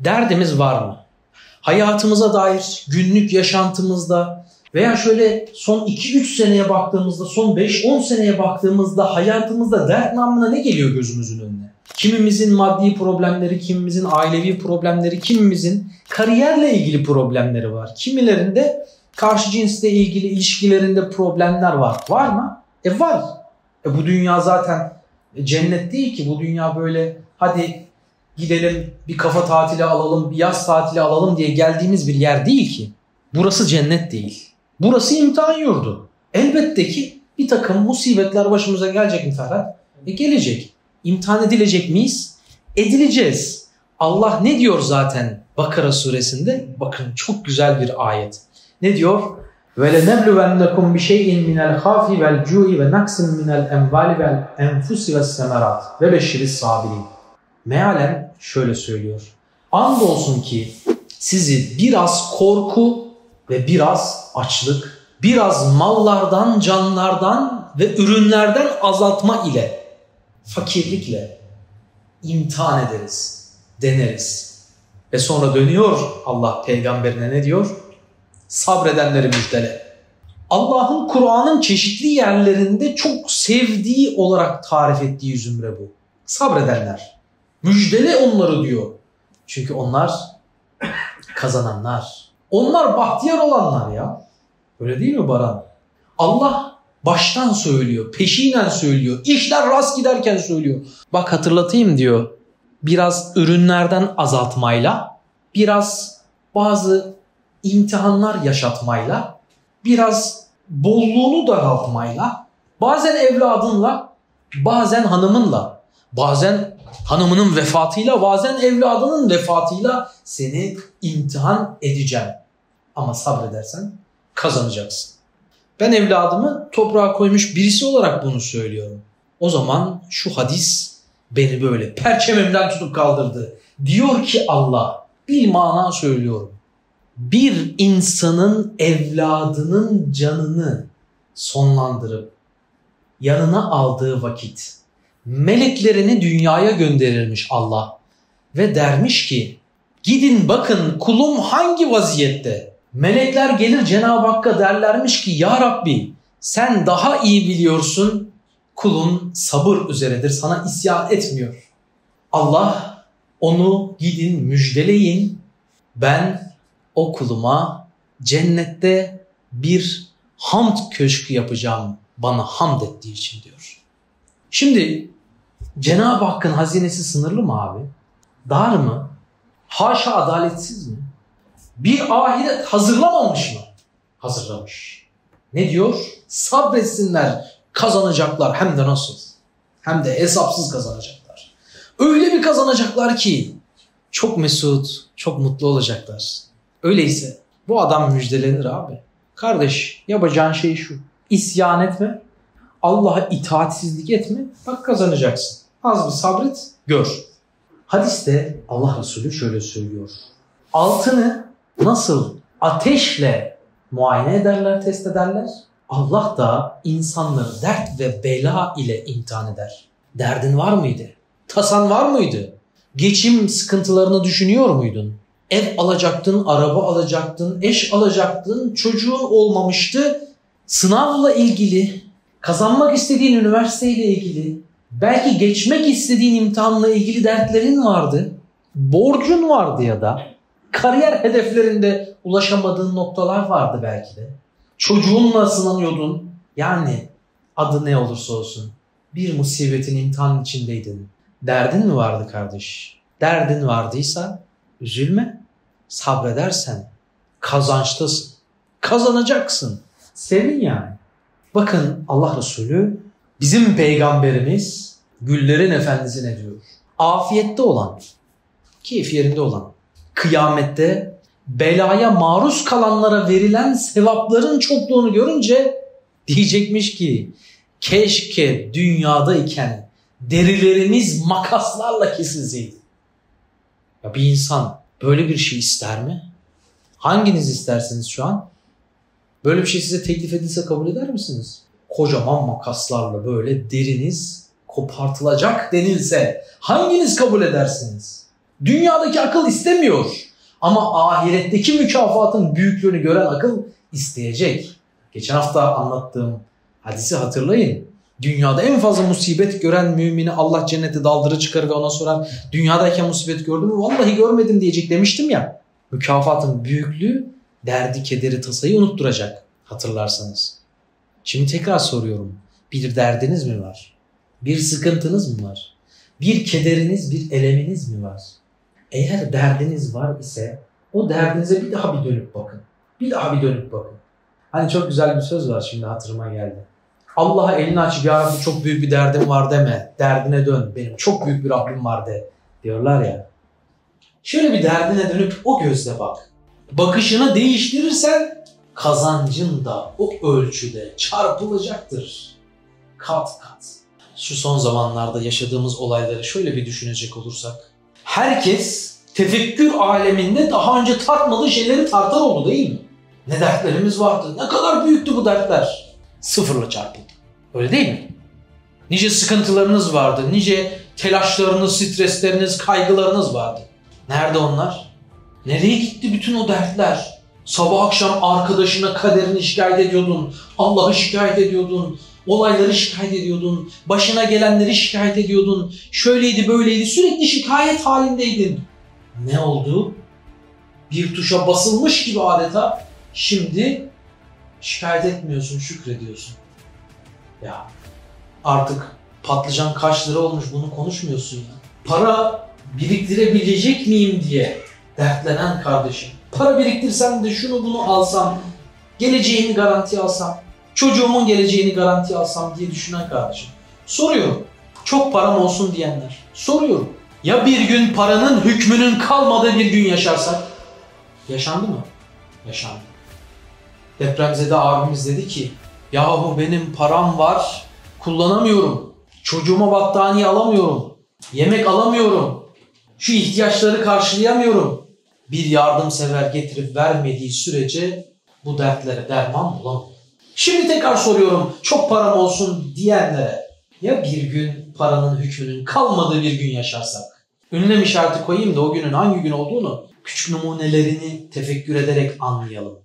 derdimiz var mı? Hayatımıza dair günlük yaşantımızda veya şöyle son 2-3 seneye baktığımızda, son 5-10 seneye baktığımızda hayatımızda dert namına ne geliyor gözümüzün önüne? Kimimizin maddi problemleri, kimimizin ailevi problemleri, kimimizin kariyerle ilgili problemleri var. Kimilerinde karşı cinsle ilgili ilişkilerinde problemler var. Var mı? E var. E bu dünya zaten cennet değil ki. Bu dünya böyle hadi gidelim bir kafa tatili alalım, bir yaz tatili alalım diye geldiğimiz bir yer değil ki. Burası cennet değil. Burası imtihan yurdu. Elbette ki bir takım musibetler başımıza gelecek mi Ferhat? E gelecek. İmtihan edilecek miyiz? Edileceğiz. Allah ne diyor zaten Bakara suresinde? Bakın çok güzel bir ayet. Ne diyor? وَلَنَبْلُوَنَّكُمْ بِشَيْءٍ مِنَ الْخَافِ وَالْجُوءِ وَنَقْسٍ مِنَ الْاَنْوَالِ وَالْاَنْفُسِ وَالسَّمَرَاتِ وَبَشِّرِ الصَّابِرِينَ Mealen şöyle söylüyor. Andolsun ki sizi biraz korku ve biraz açlık, biraz mallardan, canlardan ve ürünlerden azaltma ile, fakirlikle imtihan ederiz, deneriz. Ve sonra dönüyor Allah peygamberine ne diyor? Sabredenleri müjdele. Allah'ın Kur'an'ın çeşitli yerlerinde çok sevdiği olarak tarif ettiği zümre bu. Sabredenler. Müjdele onları diyor. Çünkü onlar kazananlar. Onlar bahtiyar olanlar ya. Öyle değil mi Baran? Allah baştan söylüyor, peşinen söylüyor. İşler rast giderken söylüyor. Bak hatırlatayım diyor. Biraz ürünlerden azaltmayla, biraz bazı imtihanlar yaşatmayla, biraz bolluğunu daraltmayla, bazen evladınla, bazen hanımınla, bazen hanımının vefatıyla, bazen evladının vefatıyla seni imtihan edeceğim. Ama sabredersen kazanacaksın. Ben evladımı toprağa koymuş birisi olarak bunu söylüyorum. O zaman şu hadis beni böyle perçemimden tutup kaldırdı. Diyor ki Allah, bir mana söylüyorum. Bir insanın evladının canını sonlandırıp yanına aldığı vakit meleklerini dünyaya gönderirmiş Allah ve dermiş ki gidin bakın kulum hangi vaziyette? Melekler gelir Cenab-ı Hakk'a derlermiş ki ya Rabbi sen daha iyi biliyorsun kulun sabır üzeredir sana isyan etmiyor. Allah onu gidin müjdeleyin ben o kuluma cennette bir hamd köşkü yapacağım bana hamd ettiği için diyor. Şimdi Cenab-ı Hakk'ın hazinesi sınırlı mı abi? Dar mı? Haşa adaletsiz mi? Bir ahiret hazırlamamış mı? Hazırlamış. Ne diyor? Sabretsinler kazanacaklar hem de nasıl? Hem de hesapsız kazanacaklar. Öyle bir kazanacaklar ki çok mesut, çok mutlu olacaklar. Öyleyse bu adam müjdelenir abi. Kardeş yapacağın şey şu. İsyan etme. Allah'a itaatsizlik etme. Bak kazanacaksın. Az bir sabret gör. Hadiste Allah Resulü şöyle söylüyor. Altını nasıl ateşle muayene ederler, test ederler. Allah da insanları dert ve bela ile imtihan eder. Derdin var mıydı? Tasan var mıydı? Geçim sıkıntılarını düşünüyor muydun? Ev alacaktın, araba alacaktın, eş alacaktın, çocuğun olmamıştı. Sınavla ilgili, kazanmak istediğin üniversiteyle ilgili, belki geçmek istediğin imtihanla ilgili dertlerin vardı. Borcun vardı ya da kariyer hedeflerinde ulaşamadığın noktalar vardı belki de. Çocuğunla sınanıyordun. Yani adı ne olursa olsun bir musibetin imtihan içindeydin. Derdin mi vardı kardeş? Derdin vardıysa üzülme. Sabredersen kazançtasın. Kazanacaksın. Sevin yani. Bakın Allah Resulü bizim peygamberimiz güllerin efendisi ne diyor? Afiyette olan, keyif yerinde olan, kıyamette belaya maruz kalanlara verilen sevapların çokluğunu görünce diyecekmiş ki keşke dünyadayken derilerimiz makaslarla kesilseydi. Ya bir insan böyle bir şey ister mi? Hanginiz istersiniz şu an? Böyle bir şey size teklif edilse kabul eder misiniz? Kocaman makaslarla böyle deriniz kopartılacak denilse hanginiz kabul edersiniz? Dünyadaki akıl istemiyor. Ama ahiretteki mükafatın büyüklüğünü gören akıl isteyecek. Geçen hafta anlattığım hadisi hatırlayın. Dünyada en fazla musibet gören mümini Allah cennete daldırı çıkarır ve ona sorar. Dünyadayken musibet gördün mü? Vallahi görmedim diyecek demiştim ya. Mükafatın büyüklüğü derdi, kederi, tasayı unutturacak hatırlarsanız. Şimdi tekrar soruyorum. Bir derdiniz mi var? Bir sıkıntınız mı var? Bir kederiniz, bir eleminiz mi var? Eğer derdiniz var ise o derdinize bir daha bir dönüp bakın. Bir daha bir dönüp bakın. Hani çok güzel bir söz var şimdi hatırıma geldi. Allah'a elini açıp ya Rabbi çok büyük bir derdim var deme. Derdine dön. Benim çok büyük bir Rabbim var de. Diyorlar ya. Şöyle bir derdine dönüp o gözle bak. Bakışını değiştirirsen kazancın da o ölçüde çarpılacaktır. Kat kat. Şu son zamanlarda yaşadığımız olayları şöyle bir düşünecek olursak. Herkes tefekkür aleminde daha önce tartmadığı şeyleri tartar oldu değil mi? Ne dertlerimiz vardı. Ne kadar büyüktü bu dertler. Sıfırla çarpıldı. Öyle değil mi? Nice sıkıntılarınız vardı. Nice telaşlarınız, stresleriniz, kaygılarınız vardı. Nerede onlar? Nereye gitti bütün o dertler? Sabah akşam arkadaşına kaderini şikayet ediyordun. Allah'ı şikayet ediyordun. Olayları şikayet ediyordun. Başına gelenleri şikayet ediyordun. Şöyleydi böyleydi. Sürekli şikayet halindeydin. Ne oldu? Bir tuşa basılmış gibi adeta şimdi şikayet etmiyorsun, şükrediyorsun. Ya artık patlıcan kaç lira olmuş bunu konuşmuyorsun ya. Para biriktirebilecek miyim diye dertlenen kardeşim. Para biriktirsem de şunu bunu alsam, geleceğini garanti alsam, çocuğumun geleceğini garanti alsam diye düşünen kardeşim. Soruyorum. Çok param olsun diyenler. Soruyorum. Ya bir gün paranın hükmünün kalmadığı bir gün yaşarsak? Yaşandı mı? Yaşandı. Depremzede abimiz dedi ki yahu benim param var kullanamıyorum. Çocuğuma battaniye alamıyorum. Yemek alamıyorum. Şu ihtiyaçları karşılayamıyorum. Bir yardımsever getirip vermediği sürece bu dertlere derman bulamam. Şimdi tekrar soruyorum çok param olsun diyenlere ya bir gün paranın hükmünün kalmadığı bir gün yaşarsak? Ünlem işareti koyayım da o günün hangi gün olduğunu küçük numunelerini tefekkür ederek anlayalım.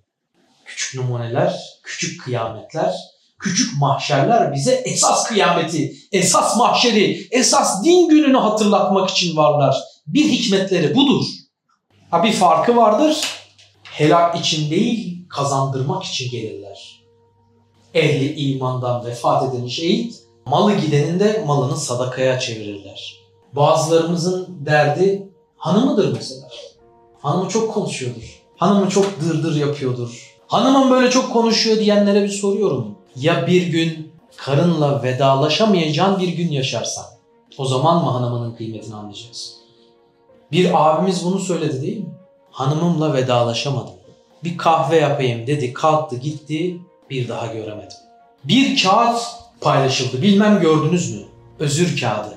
Küçük numuneler, küçük kıyametler, küçük mahşerler bize esas kıyameti, esas mahşeri, esas din gününü hatırlatmak için varlar. Bir hikmetleri budur. Ha bir farkı vardır. Helak için değil, kazandırmak için gelirler. Ehli imandan vefat eden şehit, malı gidenin de malını sadakaya çevirirler. Bazılarımızın derdi hanımıdır mesela. Hanımı çok konuşuyordur. Hanımı çok dırdır yapıyordur. Hanımım böyle çok konuşuyor diyenlere bir soruyorum. Ya bir gün karınla vedalaşamayacağın bir gün yaşarsan o zaman mı hanımının kıymetini anlayacağız? Bir abimiz bunu söyledi değil mi? Hanımımla vedalaşamadım. Bir kahve yapayım dedi kalktı gitti bir daha göremedim. Bir kağıt paylaşıldı bilmem gördünüz mü? Özür kağıdı.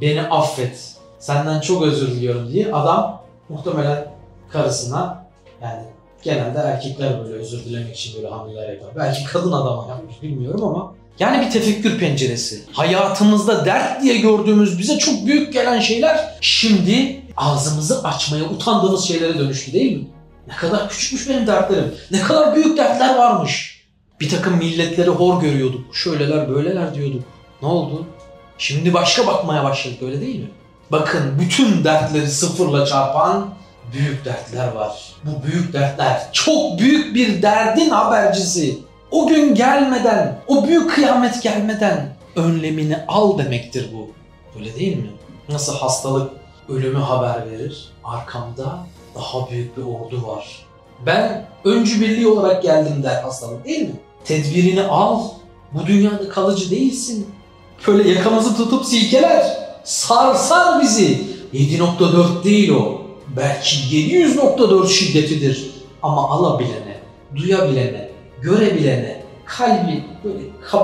Beni affet senden çok özür diliyorum diye adam muhtemelen karısına yani genelde erkekler böyle özür dilemek için böyle hamleler yapar. Belki kadın adama yapmış bilmiyorum ama yani bir tefekkür penceresi. Hayatımızda dert diye gördüğümüz bize çok büyük gelen şeyler şimdi ağzımızı açmaya utandığımız şeylere dönüştü değil mi? Ne kadar küçükmüş benim dertlerim. Ne kadar büyük dertler varmış. Bir takım milletleri hor görüyorduk. Şöyleler böyleler diyorduk. Ne oldu? Şimdi başka bakmaya başladık öyle değil mi? Bakın bütün dertleri sıfırla çarpan büyük dertler var. Bu büyük dertler çok büyük bir derdin habercisi. O gün gelmeden, o büyük kıyamet gelmeden önlemini al demektir bu. Öyle değil mi? Nasıl hastalık ölümü haber verir? Arkamda daha büyük bir ordu var. Ben öncü birliği olarak geldim der hastalık değil mi? Tedbirini al. Bu dünyada kalıcı değilsin. Böyle yakamızı tutup silkeler. Sarsar bizi. 7.4 değil o. Belki 700.4 şiddetidir. Ama alabilene, duyabilene, görebilene, kalbi böyle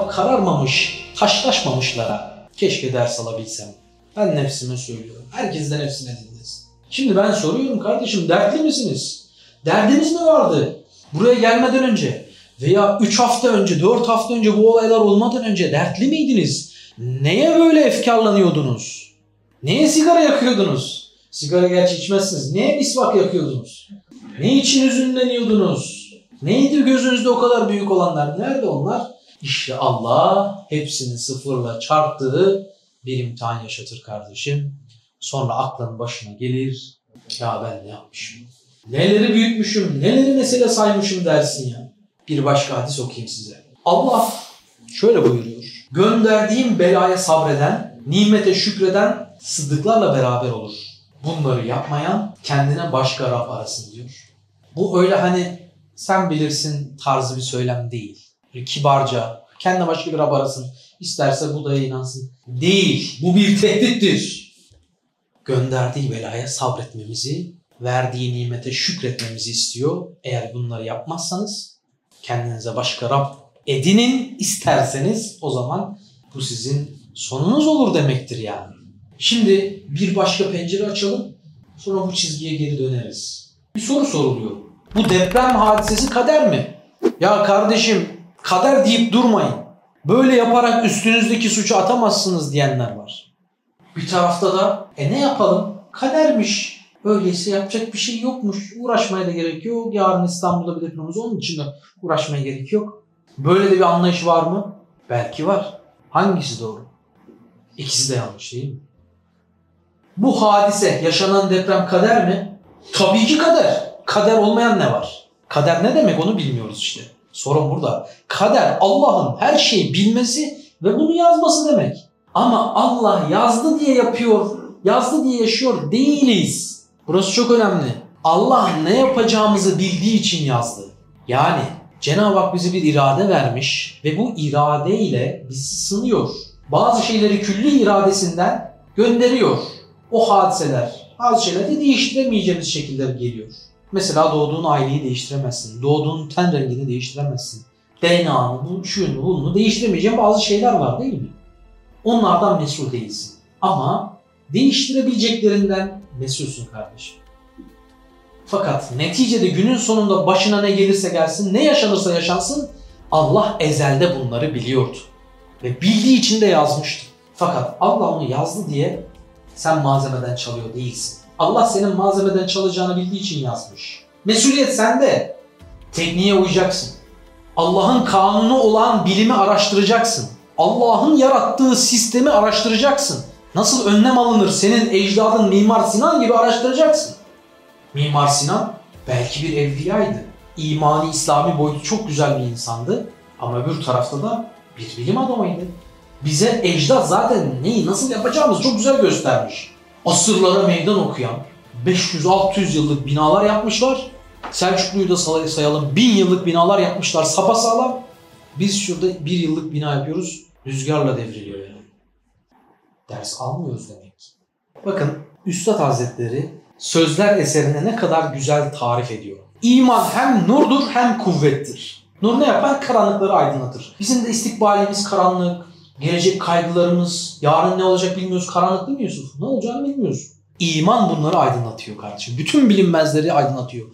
kararmamış, taşlaşmamışlara keşke ders alabilsem. Ben nefsime söylüyorum. Herkes de nefsine dinlesin. Şimdi ben soruyorum kardeşim dertli misiniz? Derdiniz mi vardı? Buraya gelmeden önce veya 3 hafta önce, 4 hafta önce bu olaylar olmadan önce dertli miydiniz? Neye böyle efkarlanıyordunuz? Neye sigara yakıyordunuz? Sigara gerçi içmezsiniz. Niye misvak yakıyordunuz? Ne için hüzünleniyordunuz? Neydi gözünüzde o kadar büyük olanlar? Nerede onlar? İşte Allah hepsini sıfırla çarptığı bir imtihan yaşatır kardeşim. Sonra aklın başına gelir. Ya ben ne yapmışım? Neleri büyütmüşüm, neleri mesele saymışım dersin ya. Bir başka hadis okuyayım size. Allah şöyle buyuruyor. Gönderdiğim belaya sabreden, nimete şükreden sıddıklarla beraber olur. Bunları yapmayan kendine başka Rab arasın diyor. Bu öyle hani sen bilirsin tarzı bir söylem değil. Kibarca kendine başka bir Rab arasın. İsterse Buda'ya inansın. Değil. Bu bir tehdittir. Gönderdiği belaya sabretmemizi, verdiği nimete şükretmemizi istiyor. Eğer bunları yapmazsanız kendinize başka Rab edinin isterseniz o zaman bu sizin sonunuz olur demektir yani. Şimdi bir başka pencere açalım. Sonra bu çizgiye geri döneriz. Bir soru soruluyor. Bu deprem hadisesi kader mi? Ya kardeşim kader deyip durmayın. Böyle yaparak üstünüzdeki suçu atamazsınız diyenler var. Bir tarafta da e ne yapalım? Kadermiş. Öyleyse yapacak bir şey yokmuş. Uğraşmaya da gerek yok. Yarın İstanbul'da bir depremimiz onun için de uğraşmaya gerek yok. Böyle de bir anlayış var mı? Belki var. Hangisi doğru? İkisi de yanlış değil mi? Bu hadise, yaşanan deprem kader mi? Tabii ki kader. Kader olmayan ne var? Kader ne demek onu bilmiyoruz işte. Sorun burada. Kader Allah'ın her şeyi bilmesi ve bunu yazması demek. Ama Allah yazdı diye yapıyor, yazdı diye yaşıyor değiliz. Burası çok önemli. Allah ne yapacağımızı bildiği için yazdı. Yani Cenab-ı Hak bize bir irade vermiş ve bu iradeyle bizi sınıyor. Bazı şeyleri külli iradesinden gönderiyor. O hadiseler, bazı şeyler de değiştiremeyeceğimiz şekilde geliyor. Mesela doğduğun aileyi değiştiremezsin. Doğduğun ten rengini değiştiremezsin. DNA'nı, bu, şunu, bunu değiştiremeyeceğin bazı şeyler var değil mi? Onlardan mesul değilsin. Ama değiştirebileceklerinden mesulsün kardeşim. Fakat neticede günün sonunda başına ne gelirse gelsin, ne yaşanırsa yaşansın Allah ezelde bunları biliyordu. Ve bildiği için de yazmıştı. Fakat Allah onu yazdı diye sen malzemeden çalıyor değilsin. Allah senin malzemeden çalacağını bildiği için yazmış. Mesuliyet sende. Tekniğe uyacaksın. Allah'ın kanunu olan bilimi araştıracaksın. Allah'ın yarattığı sistemi araştıracaksın. Nasıl önlem alınır senin ecdadın Mimar Sinan gibi araştıracaksın. Mimar Sinan belki bir evliyaydı. İmani, İslami boyutu çok güzel bir insandı. Ama öbür tarafta da bir bilim adamıydı. Bize ecdat zaten neyi nasıl yapacağımızı çok güzel göstermiş. Asırlara meydan okuyan 500-600 yıllık binalar yapmışlar. Selçuklu'yu da say- sayalım. 1000 yıllık binalar yapmışlar sapasağlam. Biz şurada bir yıllık bina yapıyoruz. Rüzgarla devriliyor yani. Ders almıyoruz demek ki. Bakın Üstad Hazretleri sözler eserine ne kadar güzel tarif ediyor. İman hem nurdur hem kuvvettir. Nur ne yapar? Karanlıkları aydınlatır. Bizim de istikbalimiz karanlık, gelecek kaygılarımız, yarın ne olacak bilmiyoruz. Karanlık değil mi Yusuf? Ne olacağını bilmiyoruz. İman bunları aydınlatıyor kardeşim. Bütün bilinmezleri aydınlatıyor.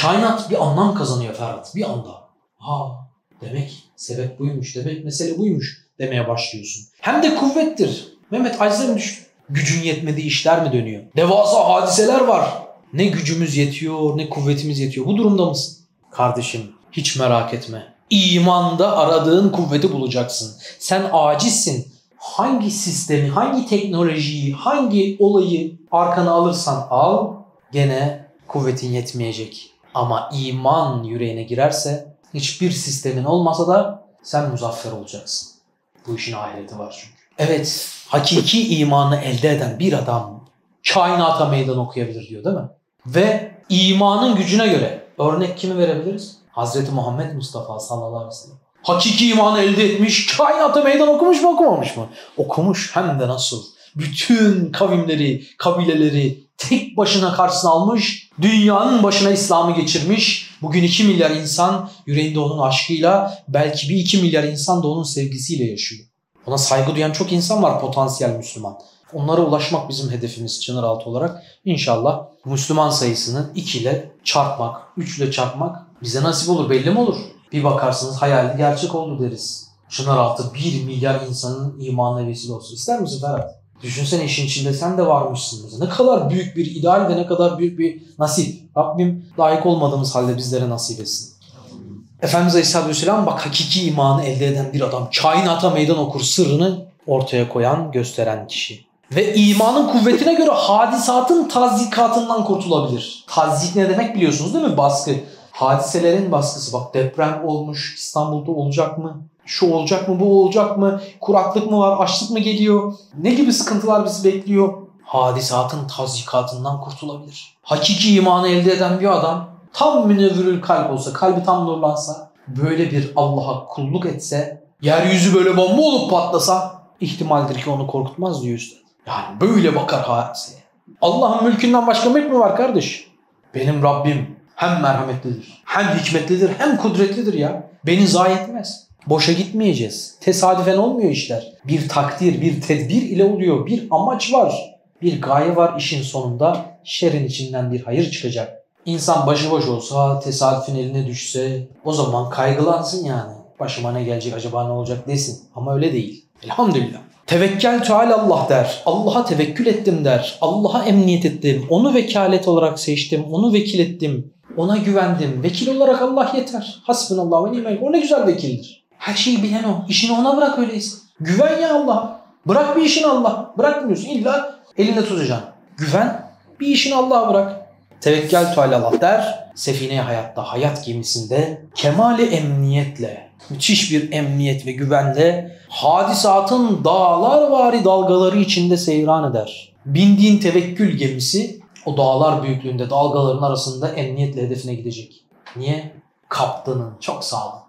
Kainat bir anlam kazanıyor Ferhat bir anda. Ha demek sebep buymuş, demek mesele buymuş demeye başlıyorsun. Hem de kuvvettir. Mehmet acize mi düştü? Gücün yetmediği işler mi dönüyor? Devasa hadiseler var. Ne gücümüz yetiyor, ne kuvvetimiz yetiyor. Bu durumda mısın? Kardeşim hiç merak etme. İmanda aradığın kuvveti bulacaksın. Sen acizsin. Hangi sistemi, hangi teknolojiyi, hangi olayı arkana alırsan al gene kuvvetin yetmeyecek. Ama iman yüreğine girerse hiçbir sistemin olmasa da sen muzaffer olacaksın. Bu işin ahireti var çünkü. Evet, hakiki imanı elde eden bir adam kainata meydan okuyabilir diyor değil mi? Ve imanın gücüne göre örnek kimi verebiliriz? Hazreti Muhammed Mustafa sallallahu aleyhi ve sellem. Hakiki imanı elde etmiş, kainata meydan okumuş mu okumamış mı? Okumuş hem de nasıl? Bütün kavimleri, kabileleri tek başına karşısına almış, dünyanın başına İslam'ı geçirmiş. Bugün 2 milyar insan yüreğinde onun aşkıyla, belki bir 2 milyar insan da onun sevgisiyle yaşıyor. Ona saygı duyan çok insan var potansiyel Müslüman. Onlara ulaşmak bizim hedefimiz Çınaraltı olarak. İnşallah Müslüman sayısını 2 ile çarpmak, 3 ile çarpmak bize nasip olur belli mi olur? Bir bakarsınız hayali gerçek oldu deriz. Çınaraltı 1 milyar insanın imanına vesile olsun. İster misin Ferhat? Düşünsene işin içinde sen de varmışsın. Ne kadar büyük bir ideal ve ne kadar büyük bir nasip. Rabbim layık olmadığımız halde bizlere nasip etsin. Efendimiz Aleyhisselatü Vesselam bak hakiki imanı elde eden bir adam. Kainata meydan okur sırrını ortaya koyan, gösteren kişi. Ve imanın kuvvetine göre hadisatın tazikatından kurtulabilir. Tazik ne demek biliyorsunuz değil mi? Baskı. Hadiselerin baskısı. Bak deprem olmuş, İstanbul'da olacak mı? Şu olacak mı, bu olacak mı? Kuraklık mı var, açlık mı geliyor? Ne gibi sıkıntılar bizi bekliyor? Hadisatın tazikatından kurtulabilir. Hakiki imanı elde eden bir adam tam münevvürül kalp olsa, kalbi tam nurlansa, böyle bir Allah'a kulluk etse, yeryüzü böyle bomba olup patlasa ihtimaldir ki onu korkutmaz diyor üstad. Yani böyle bakar hadiseye. Allah'ın mülkünden başka mülk mü var kardeş? Benim Rabbim hem merhametlidir, hem hikmetlidir, hem kudretlidir ya. Beni zayi etmez. Boşa gitmeyeceğiz. Tesadüfen olmuyor işler. Bir takdir, bir tedbir ile oluyor. Bir amaç var. Bir gaye var işin sonunda. Şerin içinden bir hayır çıkacak. İnsan başıboş olsa, tesadüfün eline düşse o zaman kaygılansın yani. Başıma ne gelecek acaba ne olacak desin. Ama öyle değil. Elhamdülillah. Tevekkel Allah der. Allah'a tevekkül ettim der. Allah'a emniyet ettim. Onu vekalet olarak seçtim. Onu vekil ettim. Ona güvendim. Vekil olarak Allah yeter. Hasbunallah ve ni'mel. O ne güzel vekildir. Her şeyi bilen o. İşini ona bırak öyleyse. Güven ya Allah'a. Bırak bir işini Allah. Bırakmıyorsun. İlla elinde tutacaksın. Güven. Bir işini Allah'a bırak. Tevekkel Allah der. Sefine hayatta, hayat gemisinde kemali emniyetle, müthiş bir emniyet ve güvenle hadisatın dağlar vari dalgaları içinde seyran eder. Bindiğin tevekkül gemisi o dağlar büyüklüğünde dalgaların arasında emniyetle hedefine gidecek. Niye? Kaptanın çok sağlam.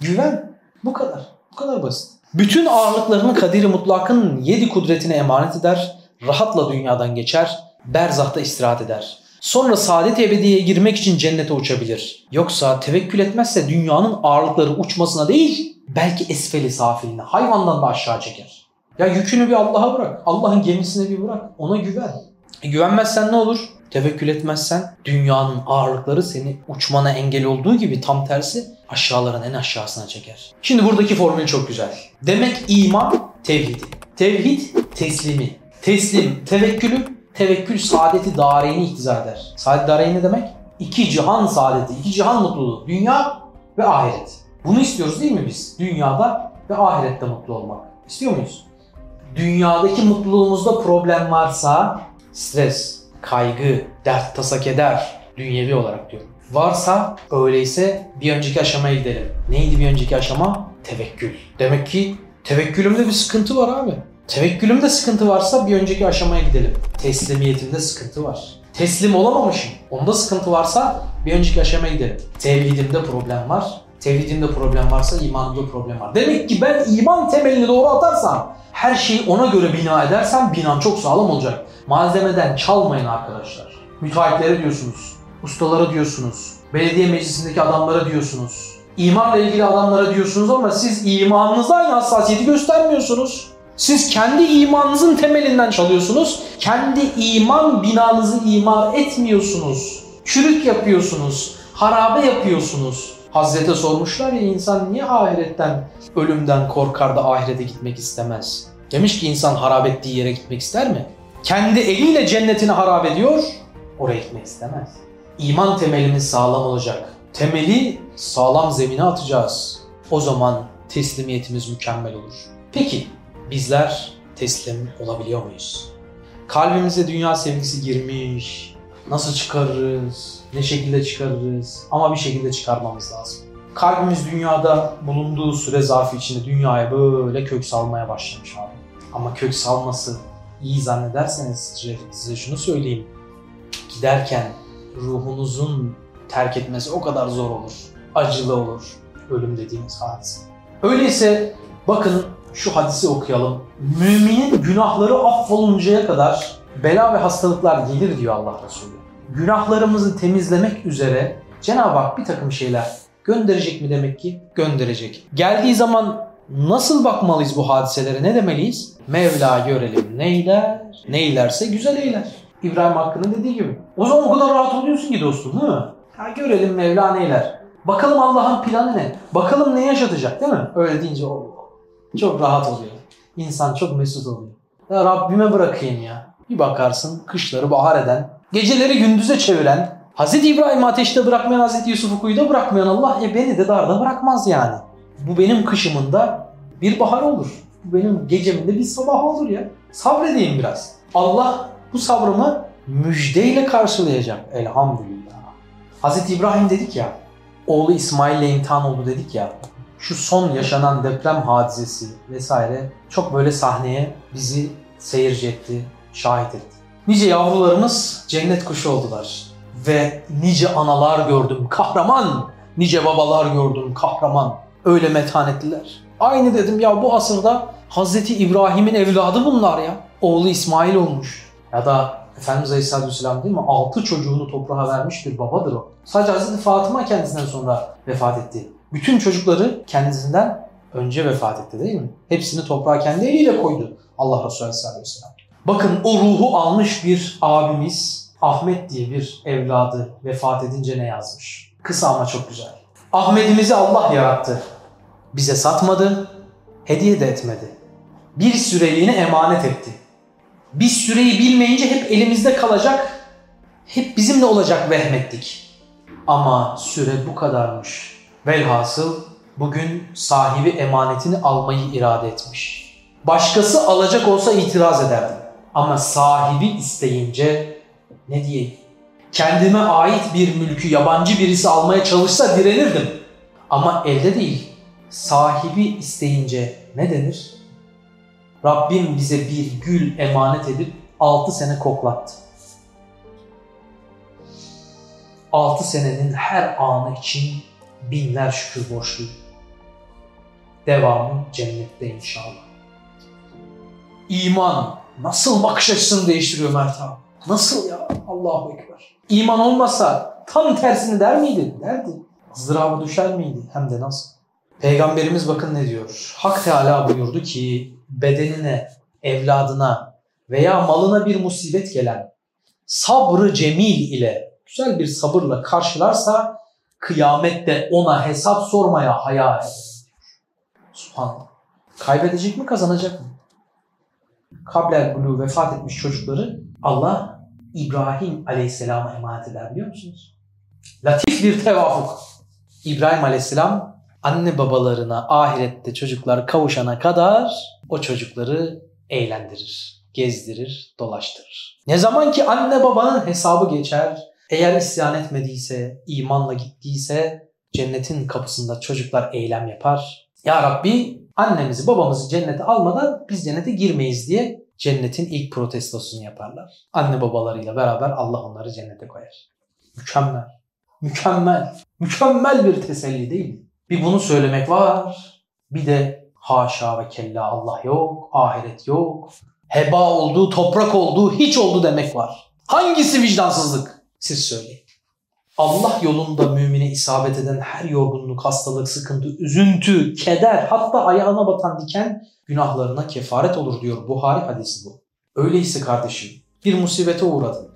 Güven. Bu kadar. Bu kadar basit. Bütün ağırlıklarını kadiri mutlakın yedi kudretine emanet eder. Rahatla dünyadan geçer. Berzahta istirahat eder. Sonra saadet ebediye girmek için cennete uçabilir. Yoksa tevekkül etmezse dünyanın ağırlıkları uçmasına değil, belki esfeli safiline, hayvandan da aşağı çeker. Ya yükünü bir Allah'a bırak. Allah'ın gemisine bir bırak. Ona güven. E güvenmezsen ne olur? Tevekkül etmezsen dünyanın ağırlıkları seni uçmana engel olduğu gibi tam tersi aşağıların en aşağısına çeker. Şimdi buradaki formül çok güzel. Demek iman tevhidi. Tevhid teslimi. Teslim tevekkülü. Tevekkül saadeti dareyni iktizar eder. Saadet dareyn ne demek? İki cihan saadeti, iki cihan mutluluğu. Dünya ve ahiret. Bunu istiyoruz değil mi biz? Dünyada ve ahirette mutlu olmak. İstiyor muyuz? Dünyadaki mutluluğumuzda problem varsa stres, kaygı, dert, tasa, keder, dünyevi olarak diyorum. Varsa öyleyse bir önceki aşamaya gidelim. Neydi bir önceki aşama? Tevekkül. Demek ki tevekkülümde bir sıkıntı var abi. Tevekkülümde sıkıntı varsa bir önceki aşamaya gidelim. Teslimiyetimde sıkıntı var. Teslim olamamışım. Onda sıkıntı varsa bir önceki aşamaya gidelim. Tevhidimde problem var. Tevhidimde problem varsa imanımda problem var. Demek ki ben iman temelini doğru atarsam, her şeyi ona göre bina edersem binam çok sağlam olacak. Malzemeden çalmayın arkadaşlar. Müteahhitlere diyorsunuz, ustalara diyorsunuz, belediye meclisindeki adamlara diyorsunuz. İmanla ilgili adamlara diyorsunuz ama siz imanınıza aynı hassasiyeti göstermiyorsunuz. Siz kendi imanınızın temelinden çalıyorsunuz. Kendi iman binanızı imar etmiyorsunuz. Çürük yapıyorsunuz. Harabe yapıyorsunuz. Hazrete sormuşlar ya insan niye ahiretten, ölümden korkar da ahirete gitmek istemez? Demiş ki insan harap ettiği yere gitmek ister mi? Kendi eliyle cennetini harap ediyor, oraya gitmek istemez. İman temelimiz sağlam olacak. Temeli sağlam zemine atacağız. O zaman teslimiyetimiz mükemmel olur. Peki bizler teslim olabiliyor muyuz? Kalbimize dünya sevgisi girmiş. Nasıl çıkarırız? Ne şekilde çıkarırız? Ama bir şekilde çıkarmamız lazım. Kalbimiz dünyada bulunduğu süre zarfı içinde dünyaya böyle kök salmaya başlamış abi. Ama kök salması iyi zannederseniz size, şunu söyleyeyim. Giderken ruhunuzun terk etmesi o kadar zor olur. Acılı olur. Ölüm dediğimiz hadise. Öyleyse bakın şu hadisi okuyalım. Müminin günahları affoluncaya kadar bela ve hastalıklar gelir diyor Allah Resulü. Günahlarımızı temizlemek üzere Cenab-ı Hak bir takım şeyler gönderecek mi demek ki? Gönderecek. Geldiği zaman nasıl bakmalıyız bu hadiselere? Ne demeliyiz? Mevla görelim neyler, neylerse güzel eyler. İbrahim Hakkı'nın dediği gibi. O zaman o kadar rahat oluyorsun ki dostum değil mi? Ha görelim Mevla neyler. Bakalım Allah'ın planı ne? Bakalım ne yaşatacak değil mi? Öyle deyince o çok rahat oluyor. İnsan çok mesut oluyor. Ya Rabbime bırakayım ya. Bir bakarsın kışları bahar eden, geceleri gündüze çeviren, Hazreti İbrahim ateşte bırakmayan, Hazreti Yusuf'u kuyuda bırakmayan Allah e beni de darda bırakmaz yani. Bu benim kışımın da bir bahar olur. Bu benim gecemin de bir sabah olur ya. Sabredeyim biraz. Allah bu sabrımı müjdeyle karşılayacak. Elhamdülillah. Hazreti İbrahim dedik ya, oğlu İsmail ile imtihan oldu dedik ya. Şu son yaşanan deprem hadisesi vesaire çok böyle sahneye bizi seyirci etti, şahit etti. Nice yavrularımız cennet kuşu oldular. Ve nice analar gördüm kahraman, nice babalar gördüm kahraman. Öyle metanetliler. Aynı dedim ya bu asırda Hazreti İbrahim'in evladı bunlar ya. Oğlu İsmail olmuş. Ya da Efendimiz Aleyhisselatü Vesselam değil mi? Altı çocuğunu toprağa vermiş bir babadır o. Sadece Hazreti Fatıma kendisinden sonra vefat etti. Bütün çocukları kendisinden önce vefat etti değil mi? Hepsini toprağa kendi eliyle koydu Allah Resulü Aleyhisselatü Vesselam. Bakın o ruhu almış bir abimiz Ahmet diye bir evladı vefat edince ne yazmış? Kısa ama çok güzel. Ahmet'imizi Allah yarattı. Bize satmadı, hediye de etmedi. Bir süreliğine emanet etti. Biz süreyi bilmeyince hep elimizde kalacak, hep bizimle olacak vehmettik. Ama süre bu kadarmış. Velhasıl bugün sahibi emanetini almayı irade etmiş. Başkası alacak olsa itiraz ederdim. Ama sahibi isteyince ne diyeyim? Kendime ait bir mülkü yabancı birisi almaya çalışsa direnirdim. Ama elde değil. Sahibi isteyince ne denir? Rabbim bize bir gül emanet edip 6 sene koklattı. 6 senenin her anı için binler şükür borçlu. Devamı cennette inşallah. İman nasıl bakış açısını değiştiriyor Mert abi? Nasıl ya? Allahu Ekber. İman olmasa tam tersini der miydi? Derdi. Zırava düşer miydi? Hem de nasıl? Peygamberimiz bakın ne diyor. Hak Teala buyurdu ki bedenine, evladına veya malına bir musibet gelen sabrı cemil ile güzel bir sabırla karşılarsa kıyamette ona hesap sormaya hayal eder. Subhanallah. Kaybedecek mi kazanacak mı? Kablel Bulu vefat etmiş çocukları Allah İbrahim Aleyhisselam'a emanet eder biliyor musunuz? Latif bir tevafuk. İbrahim Aleyhisselam anne babalarına ahirette çocuklar kavuşana kadar o çocukları eğlendirir, gezdirir, dolaştırır. Ne zaman ki anne babanın hesabı geçer, eğer isyan etmediyse, imanla gittiyse cennetin kapısında çocuklar eylem yapar. Ya Rabbi annemizi babamızı cennete almadan biz cennete girmeyiz diye cennetin ilk protestosunu yaparlar. Anne babalarıyla beraber Allah onları cennete koyar. Mükemmel. Mükemmel. Mükemmel bir teselli değil mi? Bir bunu söylemek var. Bir de haşa ve kella Allah yok, ahiret yok. Heba olduğu, toprak olduğu, hiç oldu demek var. Hangisi vicdansızlık? Siz söyleyin. Allah yolunda mümine isabet eden her yorgunluk, hastalık, sıkıntı, üzüntü, keder, hatta ayağına batan diken günahlarına kefaret olur diyor Buhari hadisi bu. Öyleyse kardeşim bir musibete uğradın.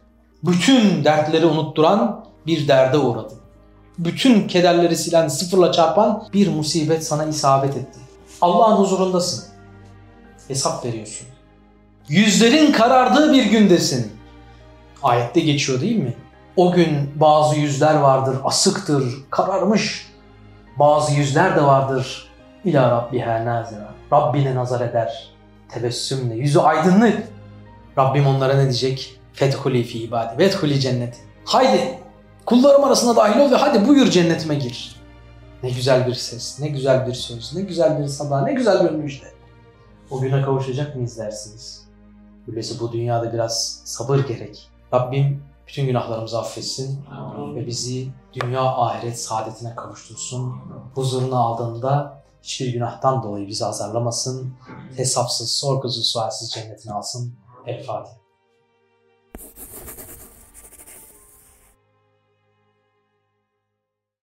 Bütün dertleri unutturan bir derde uğradın. Bütün kederleri silen, sıfırla çarpan bir musibet sana isabet etti. Allah'ın huzurundasın. Hesap veriyorsun. Yüzlerin karardığı bir gündesin. Ayette geçiyor değil mi? O gün bazı yüzler vardır, asıktır, kararmış. Bazı yüzler de vardır. İla Rabbiha nazira. Rabbine nazar eder. Tebessümle, yüzü aydınlık. Rabbim onlara ne diyecek? Fethuli fi ibadi, vethuli cennet. Haydi kullarım arasına dahil ol ve hadi buyur cennetime gir. Ne güzel bir ses, ne güzel bir söz, ne güzel bir sabah, ne güzel bir müjde. O güne kavuşacak mıyız dersiniz? Öyleyse bu dünyada biraz sabır gerek. Rabbim bütün günahlarımızı affetsin ve bizi dünya ahiret saadetine kavuştursun. Huzuruna aldığında hiçbir günahtan dolayı bizi azarlamasın. Hesapsız, sorgusuz, sualsiz cennetine alsın. El Fatiha.